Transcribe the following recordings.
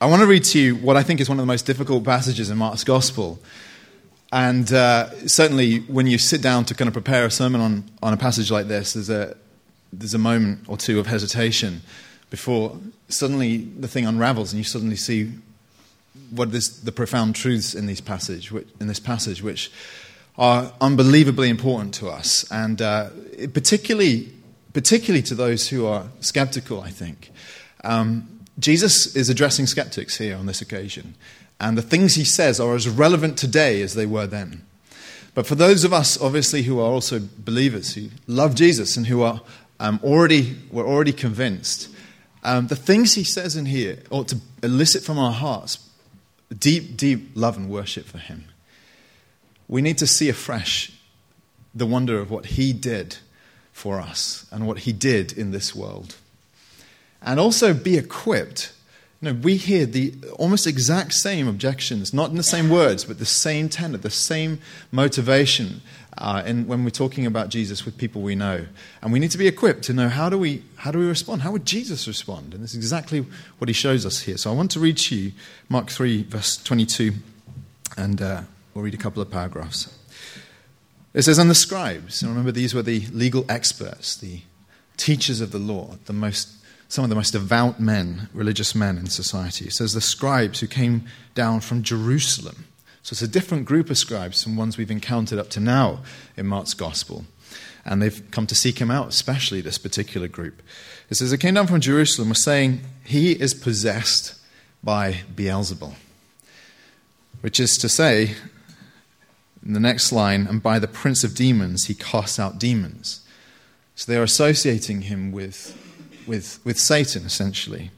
I want to read to you what I think is one of the most difficult passages in Mark's Gospel. And uh, certainly, when you sit down to kind of prepare a sermon on, on a passage like this, there's a, there's a moment or two of hesitation before suddenly the thing unravels and you suddenly see what is the profound truths in, these passage, in this passage, which are unbelievably important to us, and uh, particularly, particularly to those who are skeptical, I think. Um, Jesus is addressing skeptics here on this occasion, and the things he says are as relevant today as they were then. But for those of us, obviously, who are also believers, who love Jesus and who are um, already, were already convinced, um, the things he says in here ought to elicit from our hearts deep, deep love and worship for him. We need to see afresh the wonder of what he did for us and what he did in this world and also be equipped. You know, we hear the almost exact same objections, not in the same words, but the same tenor, the same motivation uh, in, when we're talking about Jesus with people we know. And we need to be equipped to know how do, we, how do we respond? How would Jesus respond? And this is exactly what he shows us here. So I want to read to you Mark 3, verse 22, and uh, we'll read a couple of paragraphs. It says, And the scribes, and remember these were the legal experts, the teachers of the law, the most some of the most devout men, religious men in society. It says the scribes who came down from Jerusalem. So it's a different group of scribes from ones we've encountered up to now in Mark's gospel. And they've come to seek him out, especially this particular group. It says they came down from Jerusalem, were saying, He is possessed by Beelzebul. Which is to say, in the next line, and by the prince of demons, he casts out demons. So they are associating him with with, with Satan, essentially.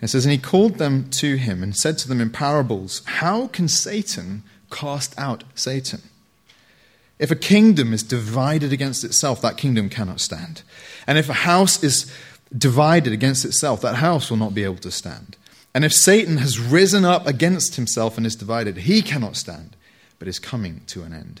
It says, And he called them to him and said to them in parables, How can Satan cast out Satan? If a kingdom is divided against itself, that kingdom cannot stand. And if a house is divided against itself, that house will not be able to stand. And if Satan has risen up against himself and is divided, he cannot stand, but is coming to an end.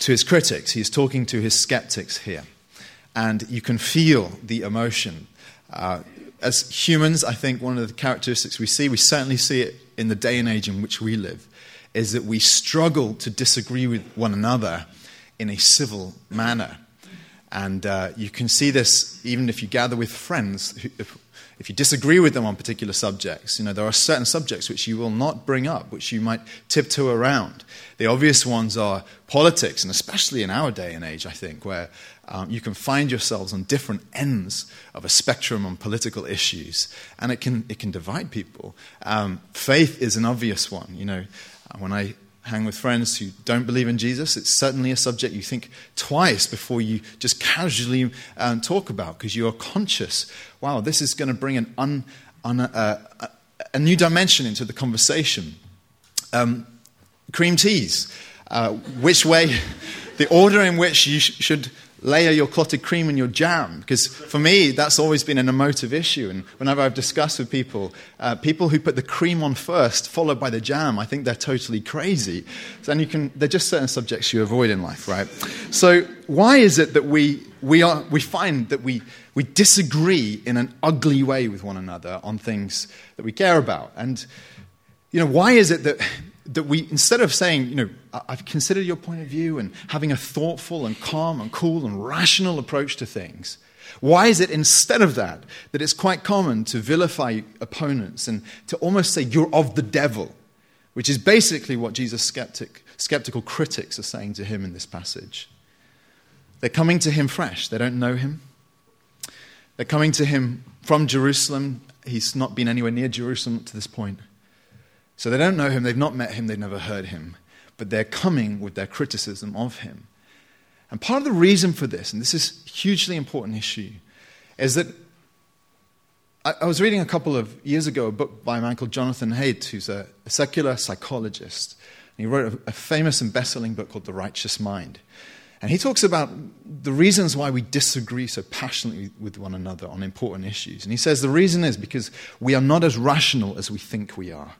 to his critics, he's talking to his skeptics here. And you can feel the emotion. Uh, as humans, I think one of the characteristics we see, we certainly see it in the day and age in which we live, is that we struggle to disagree with one another in a civil manner. And uh, you can see this even if you gather with friends if you disagree with them on particular subjects, you know, there are certain subjects which you will not bring up, which you might tiptoe around. The obvious ones are politics, and especially in our day and age, I think, where um, you can find yourselves on different ends of a spectrum on political issues, and it can, it can divide people. Um, faith is an obvious one. You know, when I hang with friends who don't believe in Jesus, it's certainly a subject you think twice before you just casually um, talk about because you are conscious, wow, this is going to bring an un, un, uh, a new dimension into the conversation. Um, cream teas, uh, which way, the order in which you sh- should layer your clotted cream and your jam. Because for me, that's always been an emotive issue. And whenever I've discussed with people, uh, people who put the cream on first, followed by the jam, I think they're totally crazy. So and you can, they're just certain subjects you avoid in life, right? So, why is it that we, we, are, we find that we, we disagree in an ugly way with one another on things that we care about? And, you know, why is it that that we, instead of saying, you know, I've considered your point of view and having a thoughtful and calm and cool and rational approach to things, why is it instead of that that it's quite common to vilify opponents and to almost say you're of the devil, which is basically what Jesus' skeptic, skeptical critics are saying to him in this passage? They're coming to him fresh, they don't know him. They're coming to him from Jerusalem. He's not been anywhere near Jerusalem to this point. So they don't know him, they've not met him, they've never heard him, but they're coming with their criticism of him. And part of the reason for this, and this is a hugely important issue, is that I, I was reading a couple of years ago a book by a man called Jonathan Haidt, who's a, a secular psychologist. And He wrote a, a famous and best selling book called The Righteous Mind. And he talks about the reasons why we disagree so passionately with one another on important issues. And he says the reason is because we are not as rational as we think we are.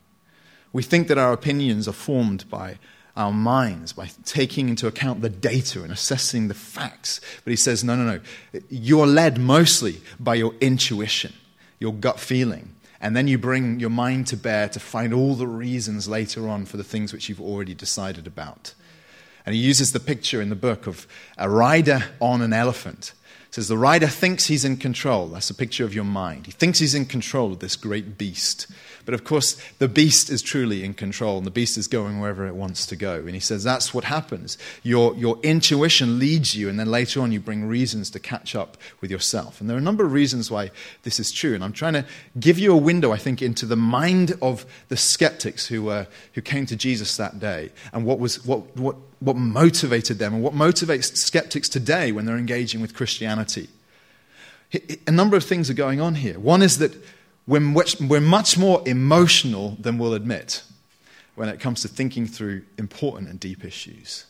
We think that our opinions are formed by our minds, by taking into account the data and assessing the facts. But he says, no, no, no. You're led mostly by your intuition, your gut feeling. And then you bring your mind to bear to find all the reasons later on for the things which you've already decided about. And he uses the picture in the book of a rider on an elephant. It says the rider thinks he's in control. That's a picture of your mind. He thinks he's in control of this great beast. But of course, the beast is truly in control, and the beast is going wherever it wants to go. And he says that's what happens. Your, your intuition leads you, and then later on, you bring reasons to catch up with yourself. And there are a number of reasons why this is true. And I'm trying to give you a window, I think, into the mind of the skeptics who, uh, who came to Jesus that day and what, was, what, what, what motivated them and what motivates skeptics today when they're engaging with Christianity. A number of things are going on here. One is that we're much more emotional than we'll admit when it comes to thinking through important and deep issues.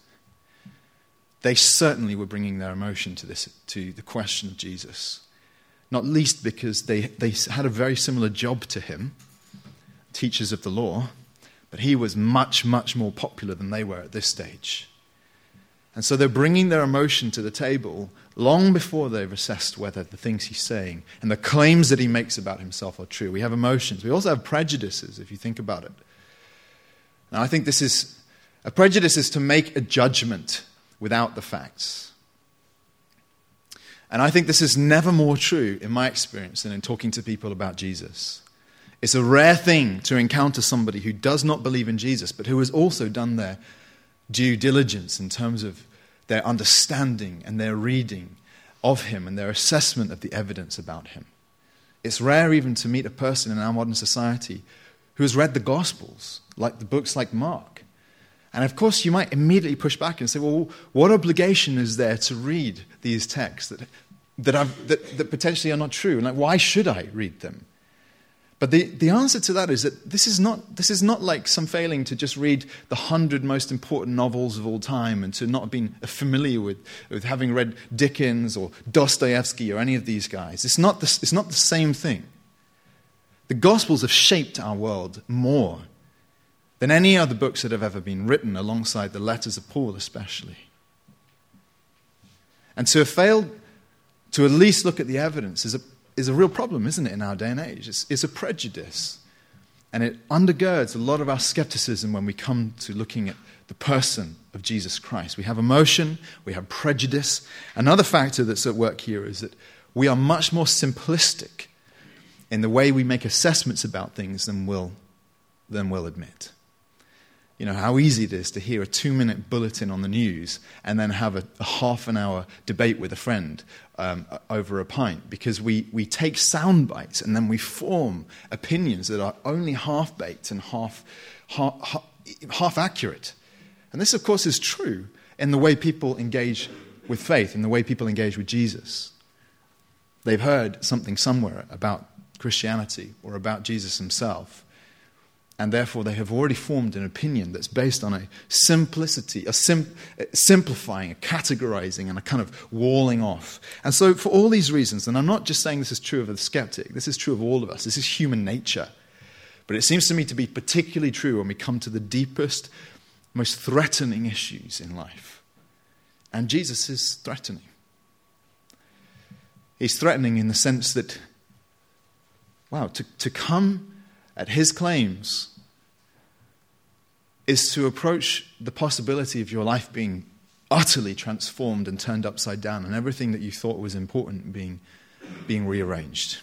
They certainly were bringing their emotion to, this, to the question of Jesus, not least because they, they had a very similar job to him, teachers of the law, but he was much, much more popular than they were at this stage. And so they're bringing their emotion to the table long before they've assessed whether the things he's saying and the claims that he makes about himself are true. We have emotions. We also have prejudices, if you think about it. Now, I think this is a prejudice is to make a judgment without the facts. And I think this is never more true in my experience than in talking to people about Jesus. It's a rare thing to encounter somebody who does not believe in Jesus, but who has also done their due diligence in terms of their understanding and their reading of him and their assessment of the evidence about him. It's rare even to meet a person in our modern society who has read the Gospels, like the books like Mark. And of course, you might immediately push back and say, well, what obligation is there to read these texts that, that, that, that potentially are not true? And like, why should I read them? But the, the answer to that is that this is, not, this is not like some failing to just read the hundred most important novels of all time and to not have been familiar with, with having read Dickens or Dostoevsky or any of these guys. It's not, the, it's not the same thing. The Gospels have shaped our world more than any other books that have ever been written, alongside the letters of Paul, especially. And to have failed to at least look at the evidence is a is a real problem, isn't it, in our day and age? It's, it's a prejudice. And it undergirds a lot of our skepticism when we come to looking at the person of Jesus Christ. We have emotion, we have prejudice. Another factor that's at work here is that we are much more simplistic in the way we make assessments about things than we'll, than we'll admit. You know, how easy it is to hear a two minute bulletin on the news and then have a, a half an hour debate with a friend um, over a pint because we, we take sound bites and then we form opinions that are only half baked and half, half, half accurate. And this, of course, is true in the way people engage with faith, in the way people engage with Jesus. They've heard something somewhere about Christianity or about Jesus himself and therefore they have already formed an opinion that's based on a simplicity, a sim- simplifying, a categorizing, and a kind of walling off. And so, for all these reasons, and I'm not just saying this is true of the skeptic, this is true of all of us, this is human nature. But it seems to me to be particularly true when we come to the deepest, most threatening issues in life. And Jesus is threatening. He's threatening in the sense that, wow, to, to come at his claims is to approach the possibility of your life being utterly transformed and turned upside down, and everything that you thought was important being, being rearranged.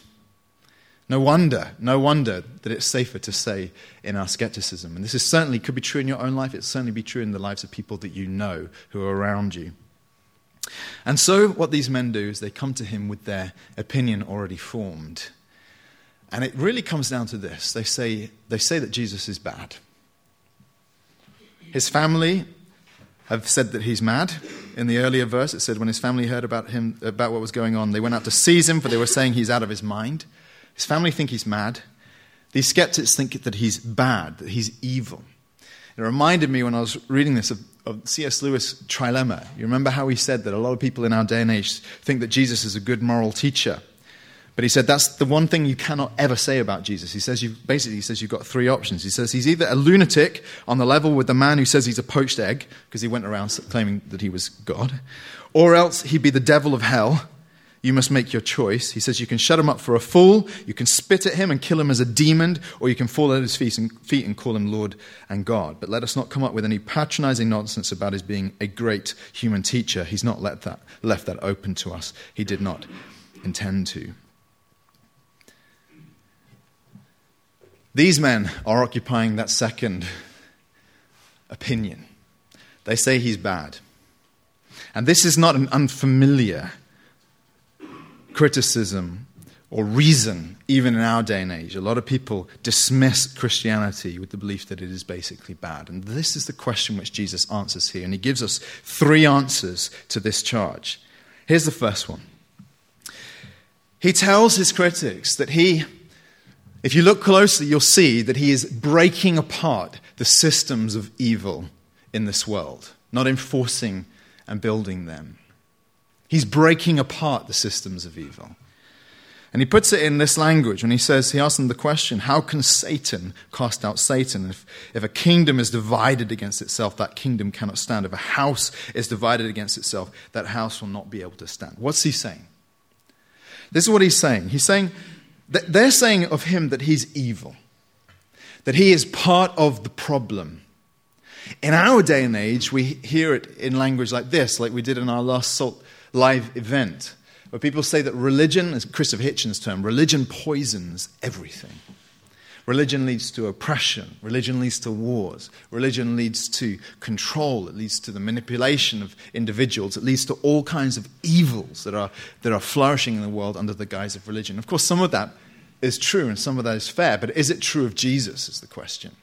No wonder, no wonder that it's safer to say in our skepticism. And this is certainly could be true in your own life, it's certainly be true in the lives of people that you know who are around you. And so, what these men do is they come to him with their opinion already formed. And it really comes down to this they say, they say that Jesus is bad. His family have said that he's mad. In the earlier verse, it said when his family heard about him, about what was going on, they went out to seize him, for they were saying he's out of his mind. His family think he's mad. These skeptics think that he's bad, that he's evil. It reminded me when I was reading this of, of C.S. Lewis' trilemma. You remember how he said that a lot of people in our day and age think that Jesus is a good moral teacher. But he said that's the one thing you cannot ever say about Jesus. He says you basically he says you've got three options. He says he's either a lunatic on the level with the man who says he's a poached egg because he went around claiming that he was God, or else he'd be the devil of hell you must make your choice. He says you can shut him up for a fool, you can spit at him and kill him as a demon, or you can fall at his feet and, feet and call him Lord and God. But let us not come up with any patronizing nonsense about his being a great human teacher. He's not let that, left that open to us. He did not intend to. These men are occupying that second opinion. They say he's bad. And this is not an unfamiliar criticism or reason, even in our day and age. A lot of people dismiss Christianity with the belief that it is basically bad. And this is the question which Jesus answers here. And he gives us three answers to this charge. Here's the first one He tells his critics that he, if you look closely, you'll see that he is breaking apart the systems of evil in this world, not enforcing and building them. He's breaking apart the systems of evil. And he puts it in this language when he says, he asks them the question, how can Satan cast out Satan? If, if a kingdom is divided against itself, that kingdom cannot stand. If a house is divided against itself, that house will not be able to stand. What's he saying? This is what he's saying. He's saying, they're saying of him that he's evil, that he is part of the problem. In our day and age, we hear it in language like this, like we did in our last Salt live event where people say that religion, as Christopher Hitchens' term, religion poisons everything. Religion leads to oppression. Religion leads to wars. Religion leads to control. It leads to the manipulation of individuals. It leads to all kinds of evils that are, that are flourishing in the world under the guise of religion. Of course, some of that is true and some of that is fair, but is it true of Jesus, is the question.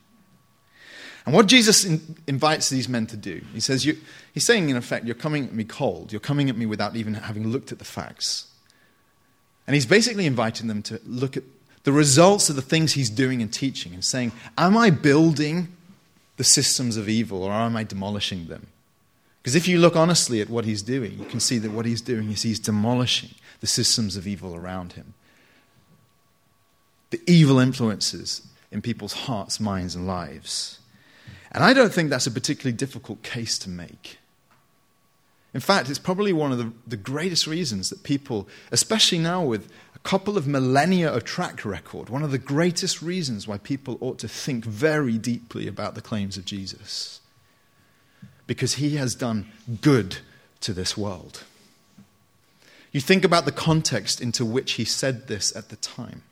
And what Jesus in, invites these men to do, he says, you, he's saying, in effect, you're coming at me cold. You're coming at me without even having looked at the facts. And he's basically inviting them to look at the results of the things he's doing and teaching and saying, Am I building the systems of evil or am I demolishing them? Because if you look honestly at what he's doing, you can see that what he's doing is he's demolishing the systems of evil around him. The evil influences in people's hearts, minds, and lives. And I don't think that's a particularly difficult case to make. In fact, it's probably one of the, the greatest reasons that people, especially now with a couple of millennia of track record, one of the greatest reasons why people ought to think very deeply about the claims of Jesus. Because he has done good to this world. You think about the context into which he said this at the time.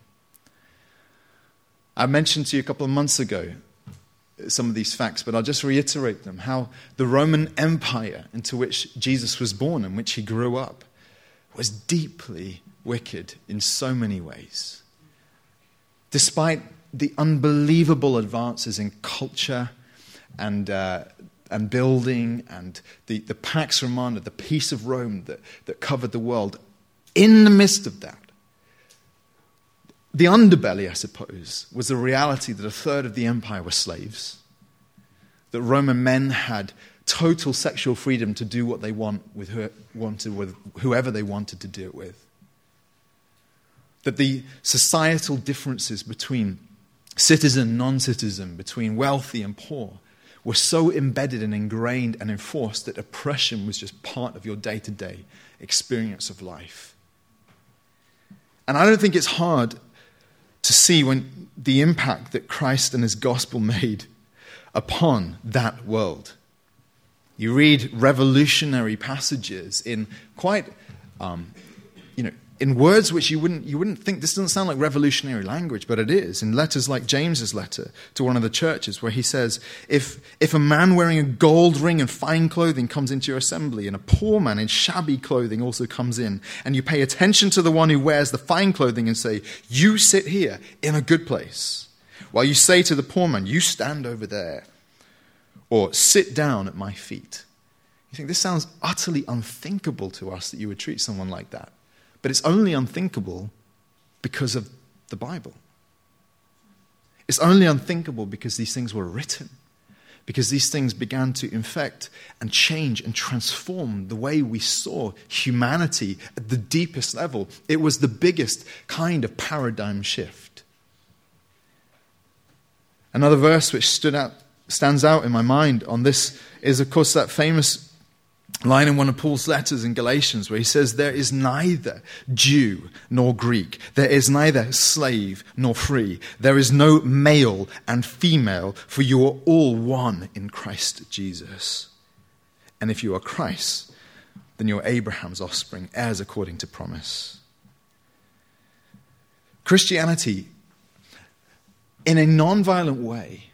I mentioned to you a couple of months ago some of these facts, but I'll just reiterate them. How the Roman Empire into which Jesus was born and which he grew up was deeply wicked in so many ways. Despite the unbelievable advances in culture and, uh, and building and the, the Pax Romana, the peace of Rome that, that covered the world, in the midst of that, the underbelly, I suppose, was the reality that a third of the empire were slaves, that Roman men had total sexual freedom to do what they want with, wanted with whoever they wanted to do it with, that the societal differences between citizen and non citizen, between wealthy and poor, were so embedded and ingrained and enforced that oppression was just part of your day to day experience of life. And I don't think it's hard to see when the impact that Christ and his gospel made upon that world. You read revolutionary passages in quite um, you know, in words which you wouldn't, you wouldn't think this doesn't sound like revolutionary language, but it is. In letters like James's letter to one of the churches, where he says, if, if a man wearing a gold ring and fine clothing comes into your assembly, and a poor man in shabby clothing also comes in, and you pay attention to the one who wears the fine clothing and say, You sit here in a good place, while you say to the poor man, You stand over there, or sit down at my feet. You think this sounds utterly unthinkable to us that you would treat someone like that. But it's only unthinkable because of the Bible. It's only unthinkable because these things were written, because these things began to infect and change and transform the way we saw humanity at the deepest level. It was the biggest kind of paradigm shift. Another verse which stood out, stands out in my mind on this is, of course, that famous line in one of Paul's letters in Galatians where he says, There is neither Jew nor Greek, there is neither slave nor free, there is no male and female, for you are all one in Christ Jesus. And if you are Christ, then you're Abraham's offspring, heirs according to promise. Christianity, in a non-violent way,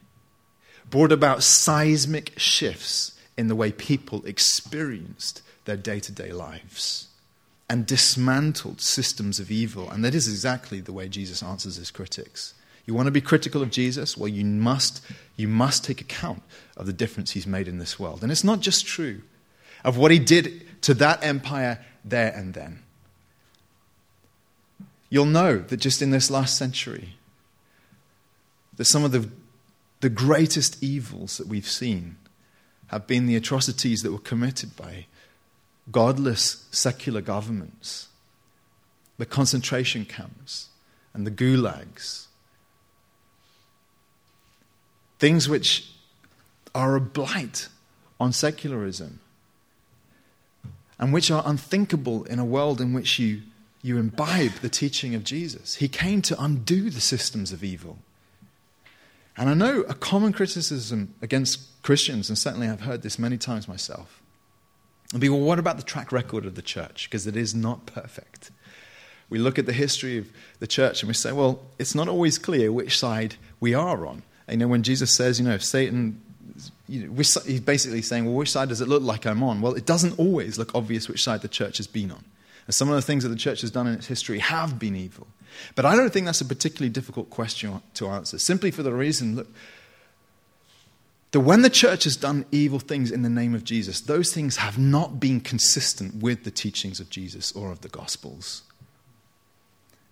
brought about seismic shifts in the way people experienced their day to day lives and dismantled systems of evil. And that is exactly the way Jesus answers his critics. You want to be critical of Jesus? Well, you must, you must take account of the difference he's made in this world. And it's not just true of what he did to that empire there and then. You'll know that just in this last century, that some of the, the greatest evils that we've seen have been the atrocities that were committed by godless secular governments, the concentration camps, and the gulags. Things which are a blight on secularism and which are unthinkable in a world in which you, you imbibe the teaching of Jesus. He came to undo the systems of evil. And I know a common criticism against Christians, and certainly I've heard this many times myself, and be, well, what about the track record of the church? Because it is not perfect. We look at the history of the church and we say, well, it's not always clear which side we are on. You know, when Jesus says, you know, if Satan, you know, he's basically saying, well, which side does it look like I'm on? Well, it doesn't always look obvious which side the church has been on. And some of the things that the church has done in its history have been evil. But I don't think that's a particularly difficult question to answer, simply for the reason that, that when the church has done evil things in the name of Jesus, those things have not been consistent with the teachings of Jesus or of the Gospels.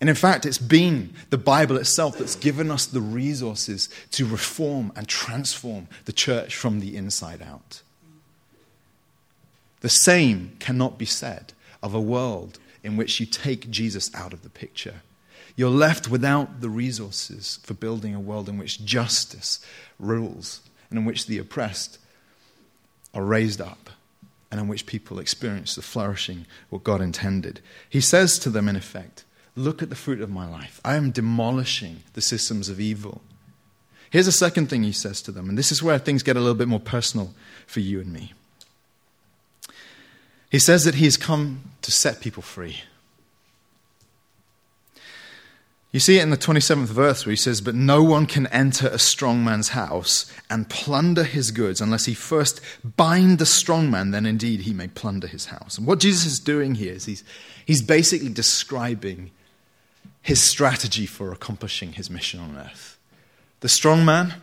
And in fact, it's been the Bible itself that's given us the resources to reform and transform the church from the inside out. The same cannot be said of a world in which you take Jesus out of the picture. You're left without the resources for building a world in which justice rules and in which the oppressed are raised up and in which people experience the flourishing what God intended. He says to them, in effect, Look at the fruit of my life. I am demolishing the systems of evil. Here's a second thing he says to them, and this is where things get a little bit more personal for you and me. He says that he has come to set people free. You see it in the 27th verse where he says, But no one can enter a strong man's house and plunder his goods unless he first bind the strong man, then indeed he may plunder his house. And what Jesus is doing here is he's, he's basically describing his strategy for accomplishing his mission on earth. The strong man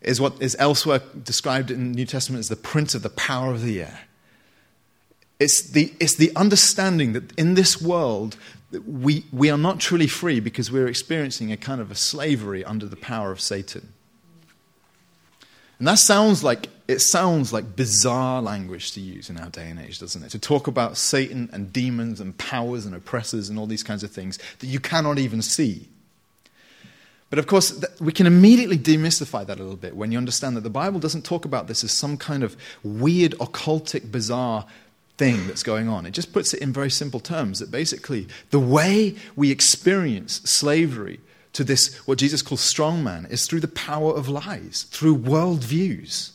is what is elsewhere described in the New Testament as the prince of the power of the air. It's the, it's the understanding that in this world, we, we are not truly free because we're experiencing a kind of a slavery under the power of Satan. And that sounds like it sounds like bizarre language to use in our day and age, doesn't it? To talk about Satan and demons and powers and oppressors and all these kinds of things that you cannot even see. But of course, we can immediately demystify that a little bit when you understand that the Bible doesn't talk about this as some kind of weird, occultic, bizarre thing that's going on. It just puts it in very simple terms that basically the way we experience slavery to this, what Jesus calls strong man, is through the power of lies, through worldviews.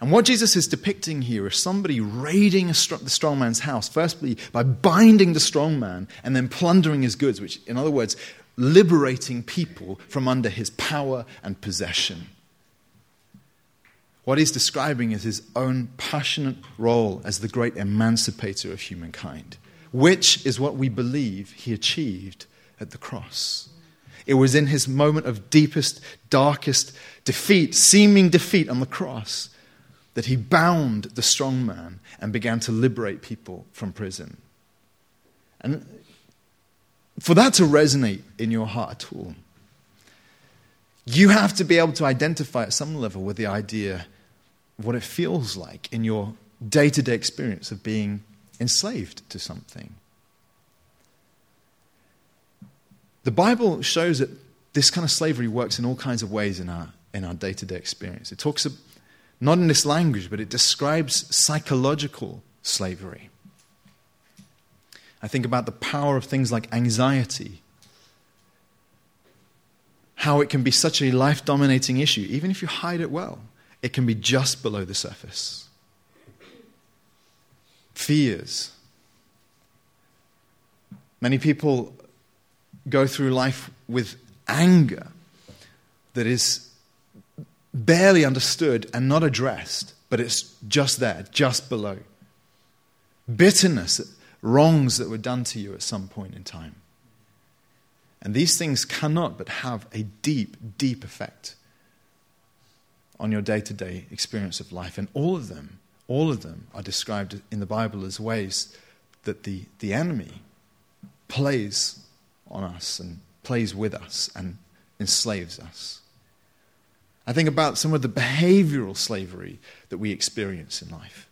And what Jesus is depicting here is somebody raiding str- the strong man's house, firstly by binding the strong man and then plundering his goods, which, in other words, liberating people from under his power and possession. What he's describing is his own passionate role as the great emancipator of humankind, which is what we believe he achieved at the cross. It was in his moment of deepest, darkest defeat, seeming defeat on the cross, that he bound the strong man and began to liberate people from prison. And for that to resonate in your heart at all, you have to be able to identify at some level with the idea what it feels like in your day to day experience of being enslaved to something. The Bible shows that this kind of slavery works in all kinds of ways in our in our day to day experience. It talks not in this language, but it describes psychological slavery. I think about the power of things like anxiety, how it can be such a life dominating issue, even if you hide it well, it can be just below the surface. Fears. Many people go through life with anger that is barely understood and not addressed, but it's just there, just below. Bitterness, wrongs that were done to you at some point in time. And these things cannot but have a deep, deep effect on your day to day experience of life. And all of them, all of them are described in the Bible as ways that the, the enemy plays on us and plays with us and enslaves us. I think about some of the behavioral slavery that we experience in life.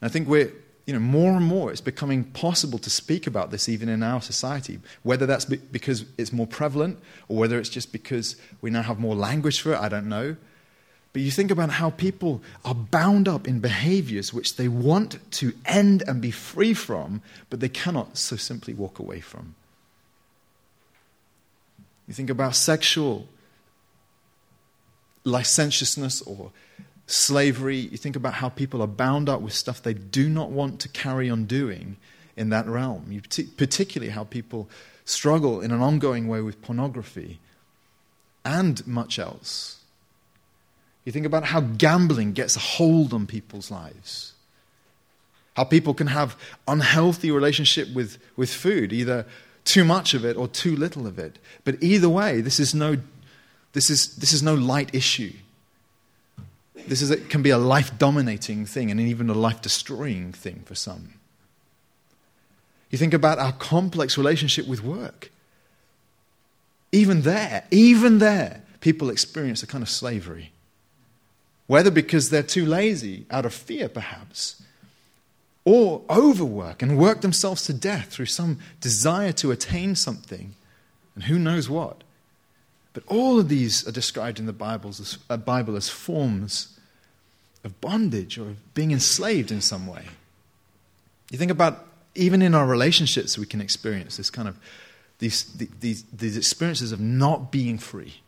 And I think we're, you know, more and more it's becoming possible to speak about this even in our society, whether that's because it's more prevalent or whether it's just because we now have more language for it, I don't know. But you think about how people are bound up in behaviors which they want to end and be free from, but they cannot so simply walk away from. You think about sexual licentiousness or slavery. You think about how people are bound up with stuff they do not want to carry on doing in that realm. You, particularly how people struggle in an ongoing way with pornography and much else. You think about how gambling gets a hold on people's lives. How people can have unhealthy relationship with, with food, either too much of it or too little of it. But either way, this is no, this is, this is no light issue. This is, it can be a life dominating thing and even a life destroying thing for some. You think about our complex relationship with work. Even there, even there, people experience a kind of slavery. Whether because they're too lazy, out of fear perhaps, or overwork and work themselves to death through some desire to attain something, and who knows what. But all of these are described in the Bibles uh, Bible as forms of bondage or of being enslaved in some way. You think about even in our relationships, we can experience this kind of these, these, these experiences of not being free.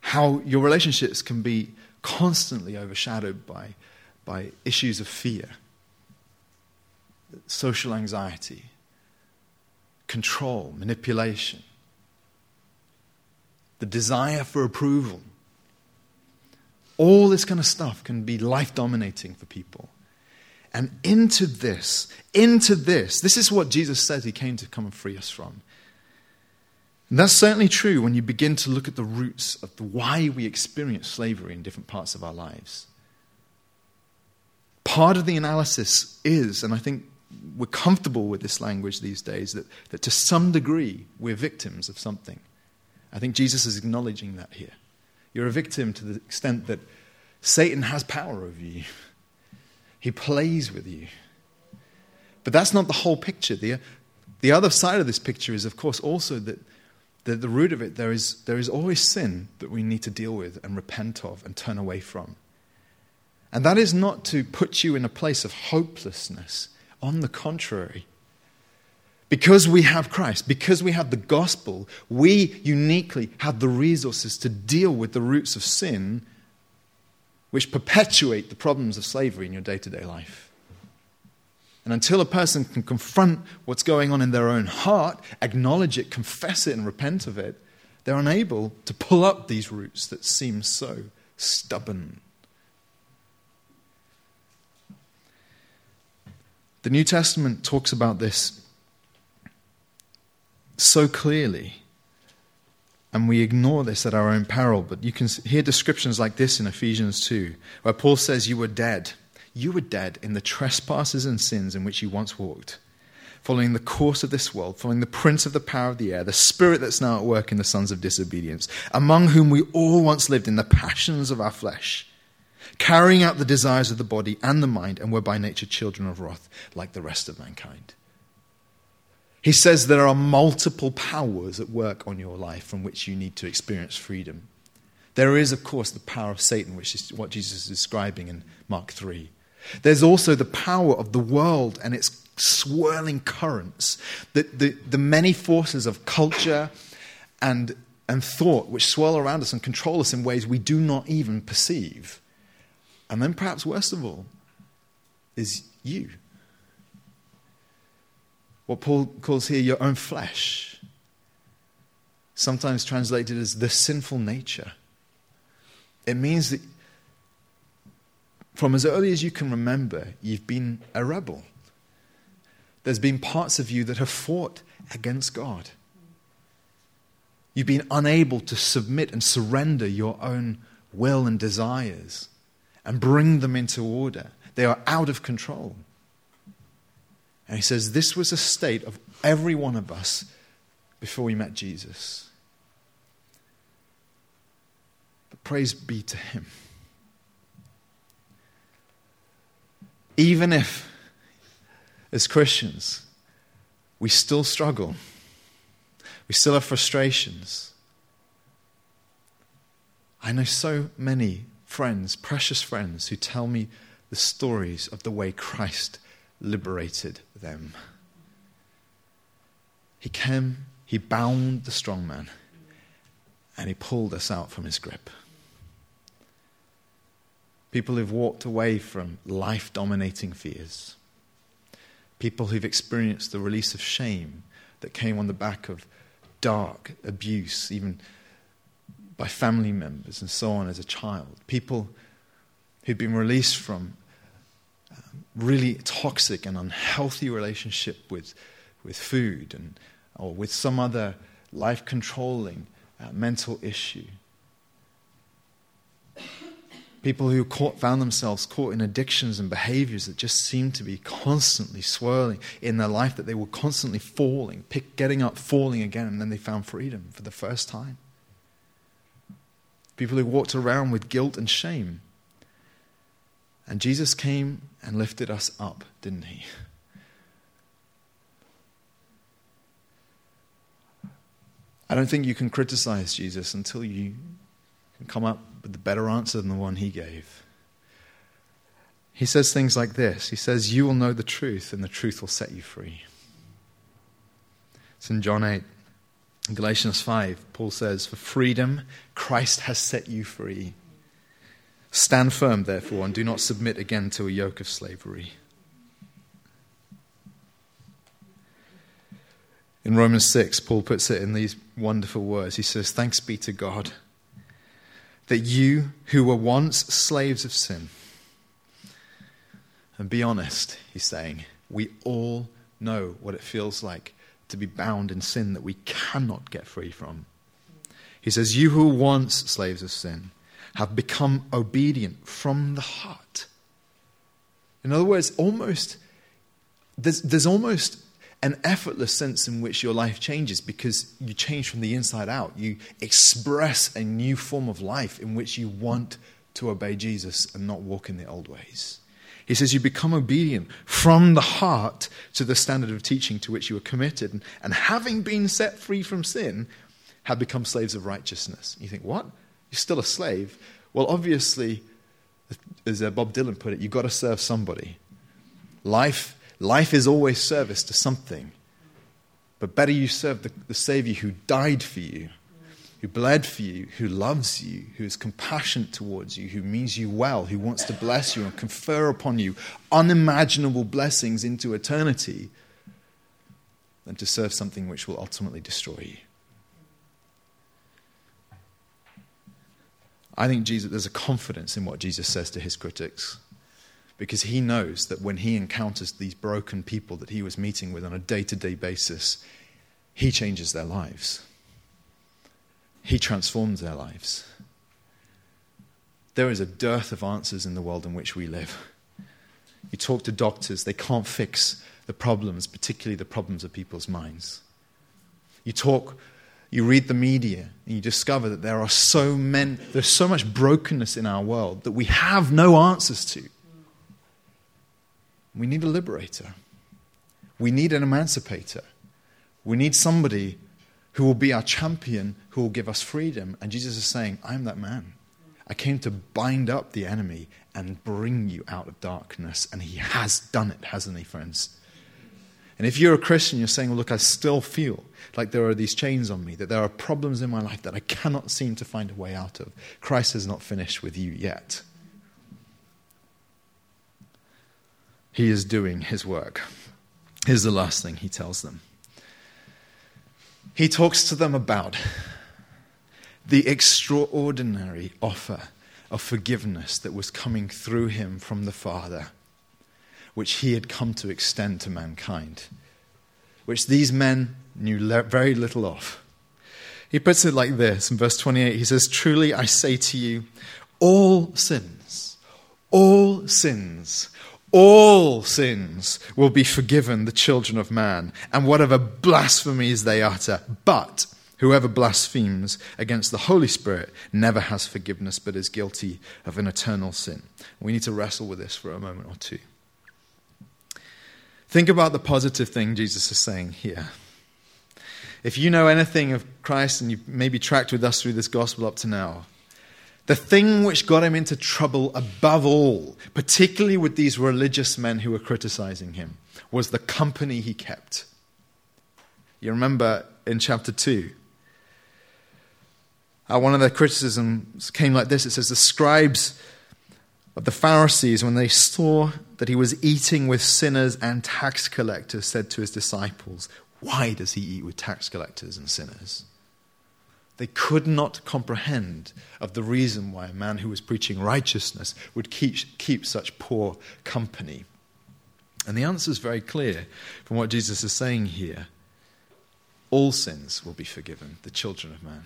How your relationships can be constantly overshadowed by, by issues of fear social anxiety, control, manipulation, the desire for approval. All this kind of stuff can be life dominating for people. And into this, into this, this is what Jesus said he came to come and free us from. And that's certainly true when you begin to look at the roots of the why we experience slavery in different parts of our lives. Part of the analysis is, and I think we're comfortable with this language these days that, that to some degree we're victims of something. I think Jesus is acknowledging that here. You're a victim to the extent that Satan has power over you, he plays with you. But that's not the whole picture. The, the other side of this picture is, of course, also that the, the root of it, there is, there is always sin that we need to deal with and repent of and turn away from. And that is not to put you in a place of hopelessness. On the contrary, because we have Christ, because we have the gospel, we uniquely have the resources to deal with the roots of sin which perpetuate the problems of slavery in your day to day life. And until a person can confront what's going on in their own heart, acknowledge it, confess it, and repent of it, they're unable to pull up these roots that seem so stubborn The New Testament talks about this so clearly, and we ignore this at our own peril. But you can hear descriptions like this in Ephesians 2, where Paul says, You were dead. You were dead in the trespasses and sins in which you once walked, following the course of this world, following the prince of the power of the air, the spirit that's now at work in the sons of disobedience, among whom we all once lived in the passions of our flesh, carrying out the desires of the body and the mind, and were by nature children of wrath, like the rest of mankind. He says there are multiple powers at work on your life from which you need to experience freedom. There is, of course, the power of Satan, which is what Jesus is describing in Mark 3. There's also the power of the world and its swirling currents, the, the, the many forces of culture and, and thought which swirl around us and control us in ways we do not even perceive. And then, perhaps worst of all, is you. What Paul calls here your own flesh, sometimes translated as the sinful nature. It means that from as early as you can remember, you've been a rebel. There's been parts of you that have fought against God. You've been unable to submit and surrender your own will and desires and bring them into order. They are out of control. And he says this was a state of every one of us before we met Jesus. But praise be to him. Even if, as Christians, we still struggle, we still have frustrations. I know so many friends, precious friends, who tell me the stories of the way Christ liberated them. He came, he bound the strong man, and he pulled us out from his grip. People who've walked away from life dominating fears. People who've experienced the release of shame that came on the back of dark abuse, even by family members and so on as a child. People who've been released from um, really toxic and unhealthy relationship with, with food and, or with some other life controlling uh, mental issue. People who caught, found themselves caught in addictions and behaviors that just seemed to be constantly swirling in their life, that they were constantly falling, pick, getting up, falling again, and then they found freedom for the first time. People who walked around with guilt and shame. And Jesus came and lifted us up, didn't he? I don't think you can criticize Jesus until you can come up with the better answer than the one he gave. He says things like this He says, You will know the truth, and the truth will set you free. It's in John 8. In Galatians 5, Paul says, For freedom, Christ has set you free. Stand firm, therefore, and do not submit again to a yoke of slavery. In Romans 6, Paul puts it in these wonderful words. He says, Thanks be to God that you who were once slaves of sin, and be honest, he's saying, we all know what it feels like to be bound in sin that we cannot get free from. He says, You who were once slaves of sin have become obedient from the heart. In other words, almost, there's, there's almost an effortless sense in which your life changes because you change from the inside out. You express a new form of life in which you want to obey Jesus and not walk in the old ways. He says you become obedient from the heart to the standard of teaching to which you were committed, and, and having been set free from sin, have become slaves of righteousness. You think, what? You're still a slave? Well, obviously, as Bob Dylan put it, you've got to serve somebody. Life Life is always service to something. But better you serve the, the Savior who died for you, who bled for you, who loves you, who is compassionate towards you, who means you well, who wants to bless you and confer upon you unimaginable blessings into eternity, than to serve something which will ultimately destroy you. I think Jesus, there's a confidence in what Jesus says to his critics because he knows that when he encounters these broken people that he was meeting with on a day to day basis, he changes their lives. He transforms their lives. There is a dearth of answers in the world in which we live. You talk to doctors, they can't fix the problems, particularly the problems of people's minds. You talk, you read the media, and you discover that there are so many, there's so much brokenness in our world that we have no answers to. We need a liberator. We need an emancipator. We need somebody who will be our champion, who will give us freedom. And Jesus is saying, I'm that man. I came to bind up the enemy and bring you out of darkness. And he has done it, hasn't he, friends? And if you're a Christian, you're saying, well, Look, I still feel like there are these chains on me, that there are problems in my life that I cannot seem to find a way out of. Christ has not finished with you yet. He is doing his work. Here's the last thing he tells them he talks to them about the extraordinary offer of forgiveness that was coming through him from the Father, which he had come to extend to mankind, which these men knew very little of. He puts it like this in verse 28 He says, Truly I say to you, all sins, all sins, all sins will be forgiven the children of man, and whatever blasphemies they utter. But Whoever blasphemes against the Holy Spirit never has forgiveness, but is guilty of an eternal sin. We need to wrestle with this for a moment or two. Think about the positive thing Jesus is saying here. If you know anything of Christ and you maybe tracked with us through this gospel up to now, the thing which got him into trouble above all, particularly with these religious men who were criticizing him, was the company he kept. You remember in chapter 2, uh, one of the criticisms came like this it says, The scribes of the Pharisees, when they saw that he was eating with sinners and tax collectors, said to his disciples, Why does he eat with tax collectors and sinners? They could not comprehend of the reason why a man who was preaching righteousness would keep, keep such poor company. And the answer is very clear from what Jesus is saying here. All sins will be forgiven, the children of man.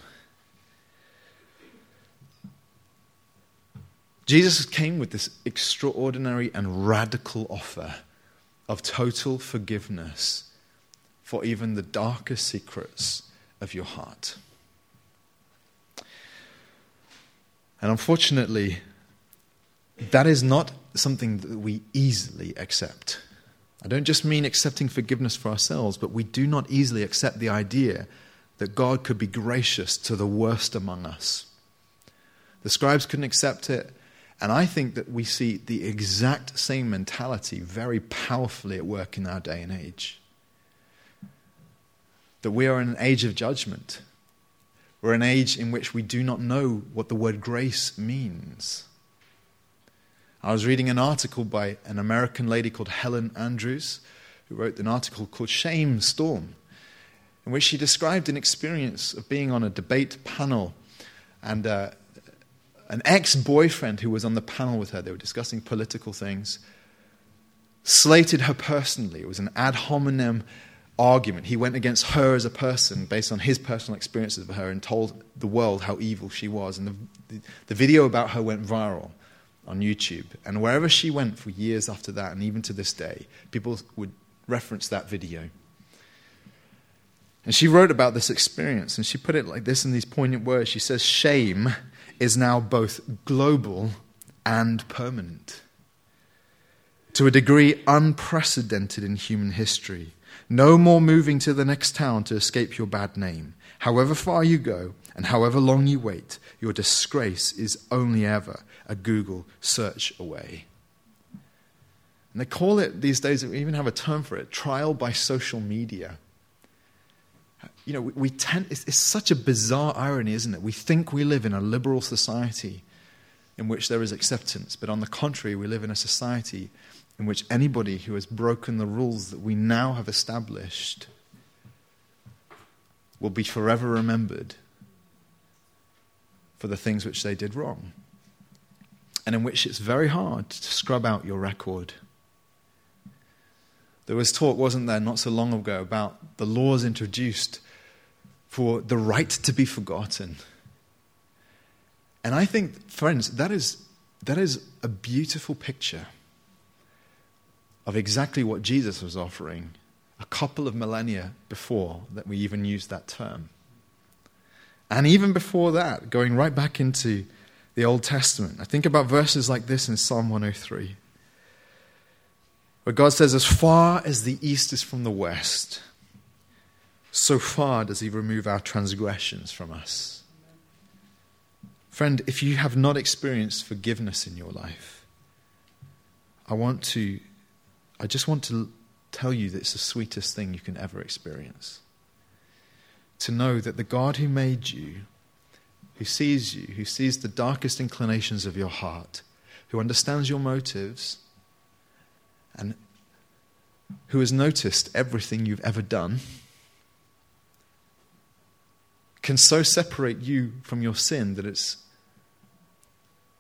Jesus came with this extraordinary and radical offer of total forgiveness for even the darkest secrets of your heart. And unfortunately, that is not something that we easily accept. I don't just mean accepting forgiveness for ourselves, but we do not easily accept the idea that God could be gracious to the worst among us. The scribes couldn't accept it. And I think that we see the exact same mentality very powerfully at work in our day and age. That we are in an age of judgment. We're an age in which we do not know what the word grace means. I was reading an article by an American lady called Helen Andrews, who wrote an article called Shame Storm, in which she described an experience of being on a debate panel and uh, an ex boyfriend who was on the panel with her, they were discussing political things, slated her personally. It was an ad hominem argument. He went against her as a person based on his personal experiences of her and told the world how evil she was. And the, the, video about her went viral on YouTube. And wherever she went for years after that, and even to this day, people would reference that video. And she wrote about this experience, and she put it like this in these poignant words. She says, Shame is now both global and permanent. To a degree unprecedented in human history. No more moving to the next town to escape your bad name. However far you go and however long you wait, your disgrace is only ever a Google search away. And they call it these days, we even have a term for it trial by social media you know, we, we tend, it's, it's such a bizarre irony, isn't it? We think we live in a liberal society in which there is acceptance, but on the contrary, we live in a society in which anybody who has broken the rules that we now have established will be forever remembered for the things which they did wrong, and in which it's very hard to scrub out your record. There was talk, wasn't there, not so long ago, about the laws introduced for the right to be forgotten. And I think, friends, that is, that is a beautiful picture of exactly what Jesus was offering a couple of millennia before that we even used that term. And even before that, going right back into the Old Testament, I think about verses like this in Psalm 103, where God says, As far as the east is from the west, so far does He remove our transgressions from us. Friend, if you have not experienced forgiveness in your life, I want to, I just want to tell you that it's the sweetest thing you can ever experience to know that the God who made you, who sees you, who sees the darkest inclinations of your heart, who understands your motives, and who has noticed everything you've ever done, can so separate you from your sin that it's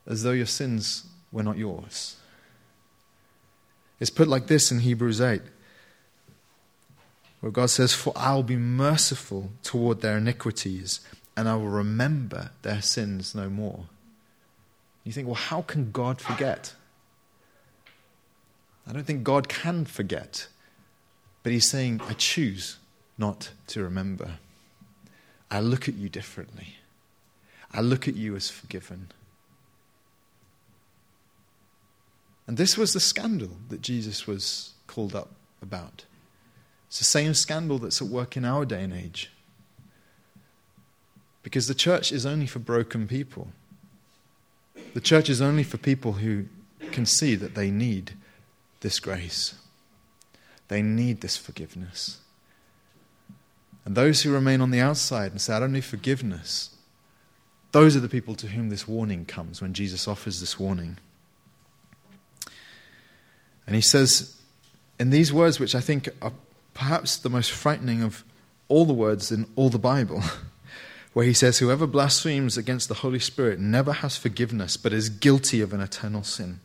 as though your sins were not yours. It's put like this in Hebrews 8 where God says, For I'll be merciful toward their iniquities, and I will remember their sins no more. You think, well, how can God forget? I don't think God can forget. But He's saying, I choose not to remember. I look at you differently. I look at you as forgiven. And this was the scandal that Jesus was called up about. It's the same scandal that's at work in our day and age. Because the church is only for broken people. The church is only for people who can see that they need this grace. They need this forgiveness. And those who remain on the outside and say, I don't need forgiveness, those are the people to whom this warning comes when Jesus offers this warning. And he says, in these words, which I think are perhaps the most frightening of all the words in all the Bible, where he says, Whoever blasphemes against the Holy Spirit never has forgiveness, but is guilty of an eternal sin.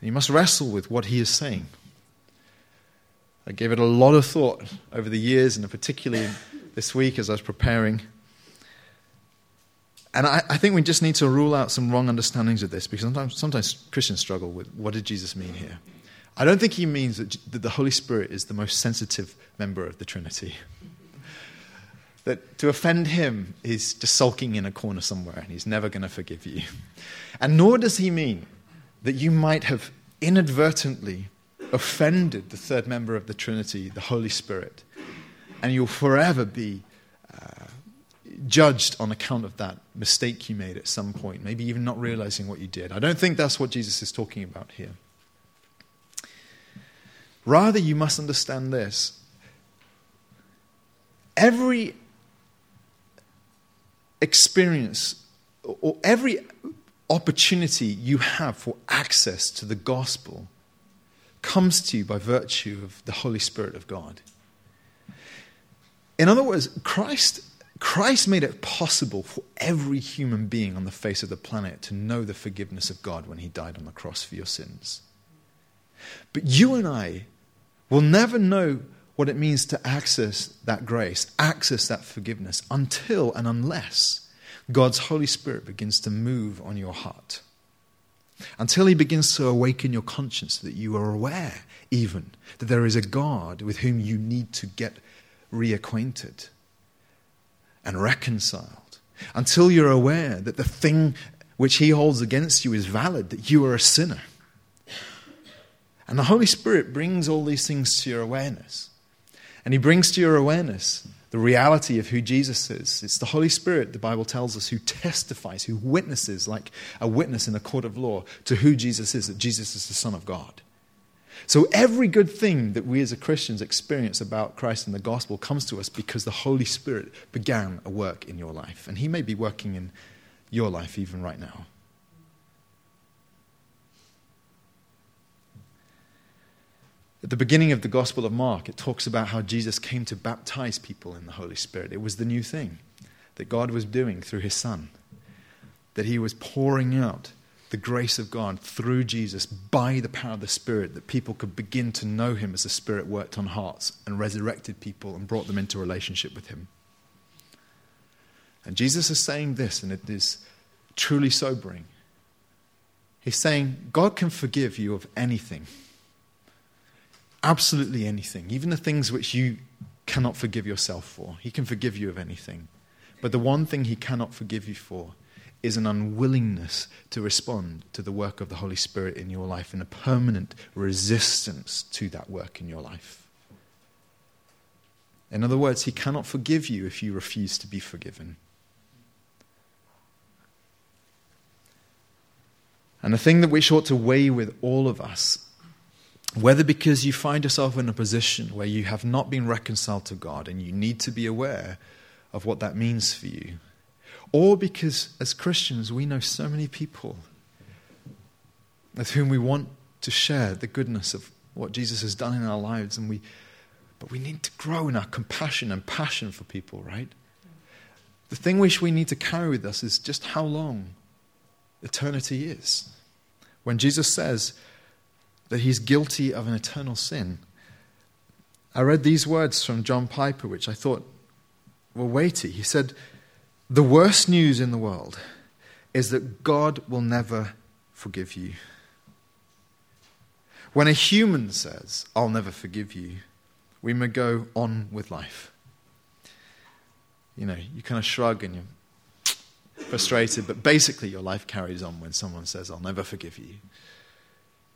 And you must wrestle with what he is saying. I gave it a lot of thought over the years, and particularly this week as I was preparing. And I, I, think we just need to rule out some wrong understandings of this because sometimes, sometimes Christians struggle with what did Jesus mean here? I don't think he means that, that the Holy Spirit is the most sensitive member of the Trinity. that to offend him is just sulking in a corner somewhere and he's never going to forgive you. And nor does he mean that you might have inadvertently offended the third member of the Trinity, the Holy Spirit, and you'll forever be judged on account of that mistake you made at some point, maybe even not realizing what you did. I don't think that's what Jesus is talking about here. Rather, you must understand this. Every experience or every opportunity you have for access to the gospel comes to you by virtue of the Holy Spirit of God. In other words, Christ, Christ made it possible for every human being on the face of the planet to know the forgiveness of God when he died on the cross for your sins. But you and I will never know what it means to access that grace, access that forgiveness, until and unless God's Holy Spirit begins to move on your heart. Until He begins to awaken your conscience that you are aware, even, that there is a God with whom you need to get reacquainted and reconciled. Until you're aware that the thing which He holds against you is valid, that you are a sinner and the Holy Spirit brings all these things to your awareness. And He brings to your awareness the reality of who Jesus is. It's the Holy Spirit, the Bible tells us, who testifies, who witnesses, like a witness in a court of law, to who Jesus is, that Jesus is the Son of God. So every good thing that we as Christians experience about Christ and the gospel comes to us because the Holy Spirit began a work in your life. And He may be working in your life even right now. At the beginning of the Gospel of Mark, it talks about how Jesus came to baptize people in the Holy Spirit. It was the new thing that God was doing through his Son, that he was pouring out the grace of God through Jesus by the power of the Spirit, that people could begin to know him as the Spirit worked on hearts and resurrected people and brought them into relationship with him. And Jesus is saying this, and it is truly sobering. He's saying, God can forgive you of anything absolutely anything, even the things which you cannot forgive yourself for. He can forgive you of anything. But the one thing he cannot forgive you for is an unwillingness to respond to the work of the Holy Spirit in your life and a permanent resistance to that work in your life. In other words, he cannot forgive you if you refuse to be forgiven. And the thing that which ought to weigh with all of us, whether because you find yourself in a position where you have not been reconciled to God and you need to be aware of what that means for you, or because as Christians we know so many people with whom we want to share the goodness of what Jesus has done in our lives, and we, but we need to grow in our compassion and passion for people, right? The thing which we need to carry with us is just how long eternity is. When Jesus says that he's guilty of an eternal sin, I read these words from John Piper, which I thought were weighty. He said, The worst news in the world is that God will never forgive you. When a human says, I'll never forgive you, we may go on with life. You know, you kind of shrug and you're frustrated, but basically your life carries on when someone says, I'll never forgive you.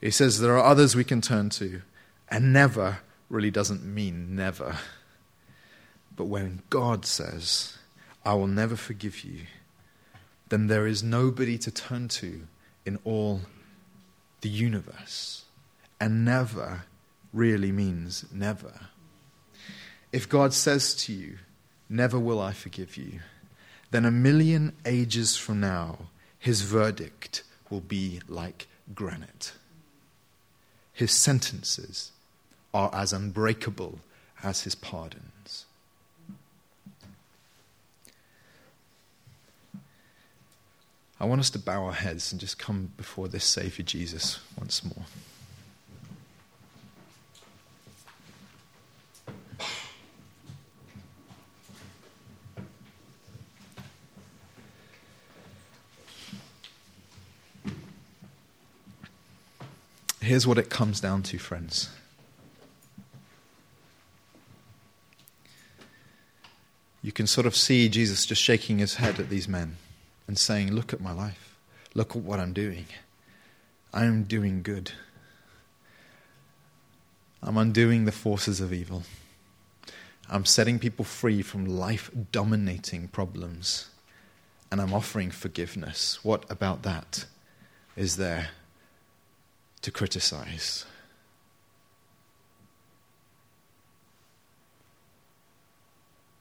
He says there are others we can turn to, and never really doesn't mean never. But when God says, I will never forgive you, then there is nobody to turn to in all the universe. And never really means never. If God says to you, Never will I forgive you, then a million ages from now, his verdict will be like granite. His sentences are as unbreakable as his pardons. I want us to bow our heads and just come before this Savior Jesus once more. Here's what it comes down to, friends. You can sort of see Jesus just shaking his head at these men and saying, Look at my life. Look at what I'm doing. I am doing good. I'm undoing the forces of evil. I'm setting people free from life dominating problems. And I'm offering forgiveness. What about that is there to criticize.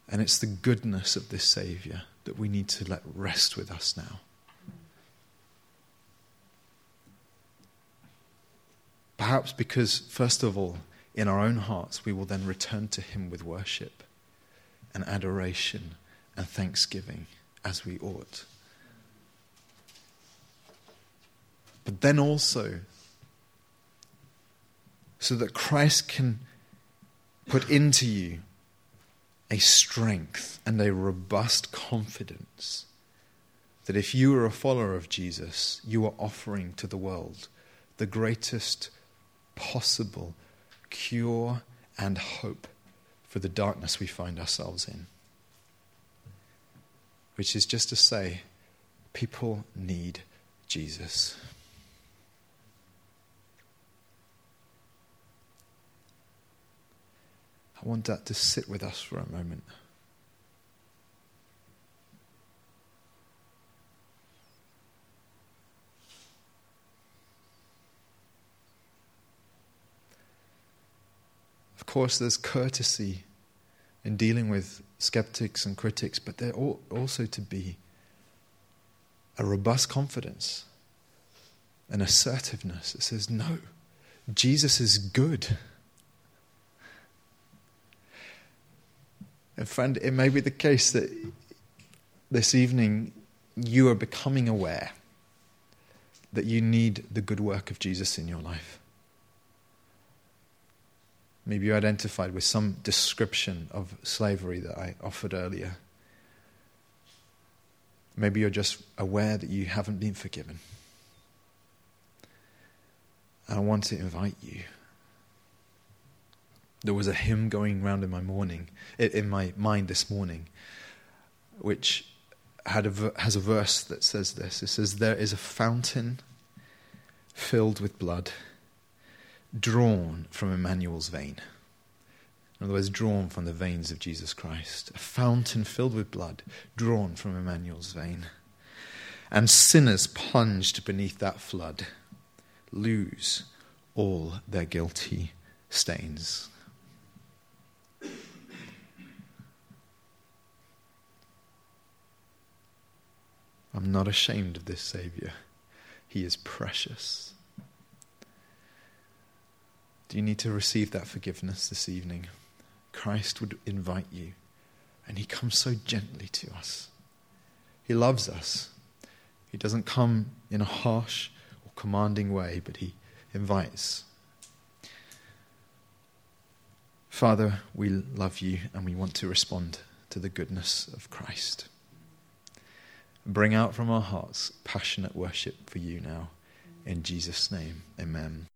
And it's the goodness of this Savior that we need to let rest with us now. Perhaps because, first of all, in our own hearts, we will then return to Him with worship and adoration and thanksgiving as we ought. But then also, so that Christ can put into you a strength and a robust confidence that if you are a follower of Jesus, you are offering to the world the greatest possible cure and hope for the darkness we find ourselves in. Which is just to say, people need Jesus. I want that to sit with us for a moment. Of course, there's courtesy in dealing with skeptics and critics, but there ought also to be a robust confidence, an assertiveness that says, no, Jesus is good. And, friend, it may be the case that this evening you are becoming aware that you need the good work of Jesus in your life. Maybe you identified with some description of slavery that I offered earlier. Maybe you're just aware that you haven't been forgiven. And I want to invite you There was a hymn going round in my morning, in my mind this morning, which had a, has a verse that says this. It says, "There is a fountain filled with blood, drawn from Emmanuel's vein." In other words, drawn from the veins of Jesus Christ. A fountain filled with blood, drawn from Emmanuel's vein. And sinners plunged beneath that flood lose all their guilty stains. I'm not ashamed of this Savior. He is precious. Do you need to receive that forgiveness this evening? Christ would invite you, and He comes so gently to us. He loves us. He doesn't come in a harsh or commanding way, but He invites. Father, we love you and we want to respond to the goodness of Christ. Bring out from our hearts passionate worship for you now. In Jesus' name, amen.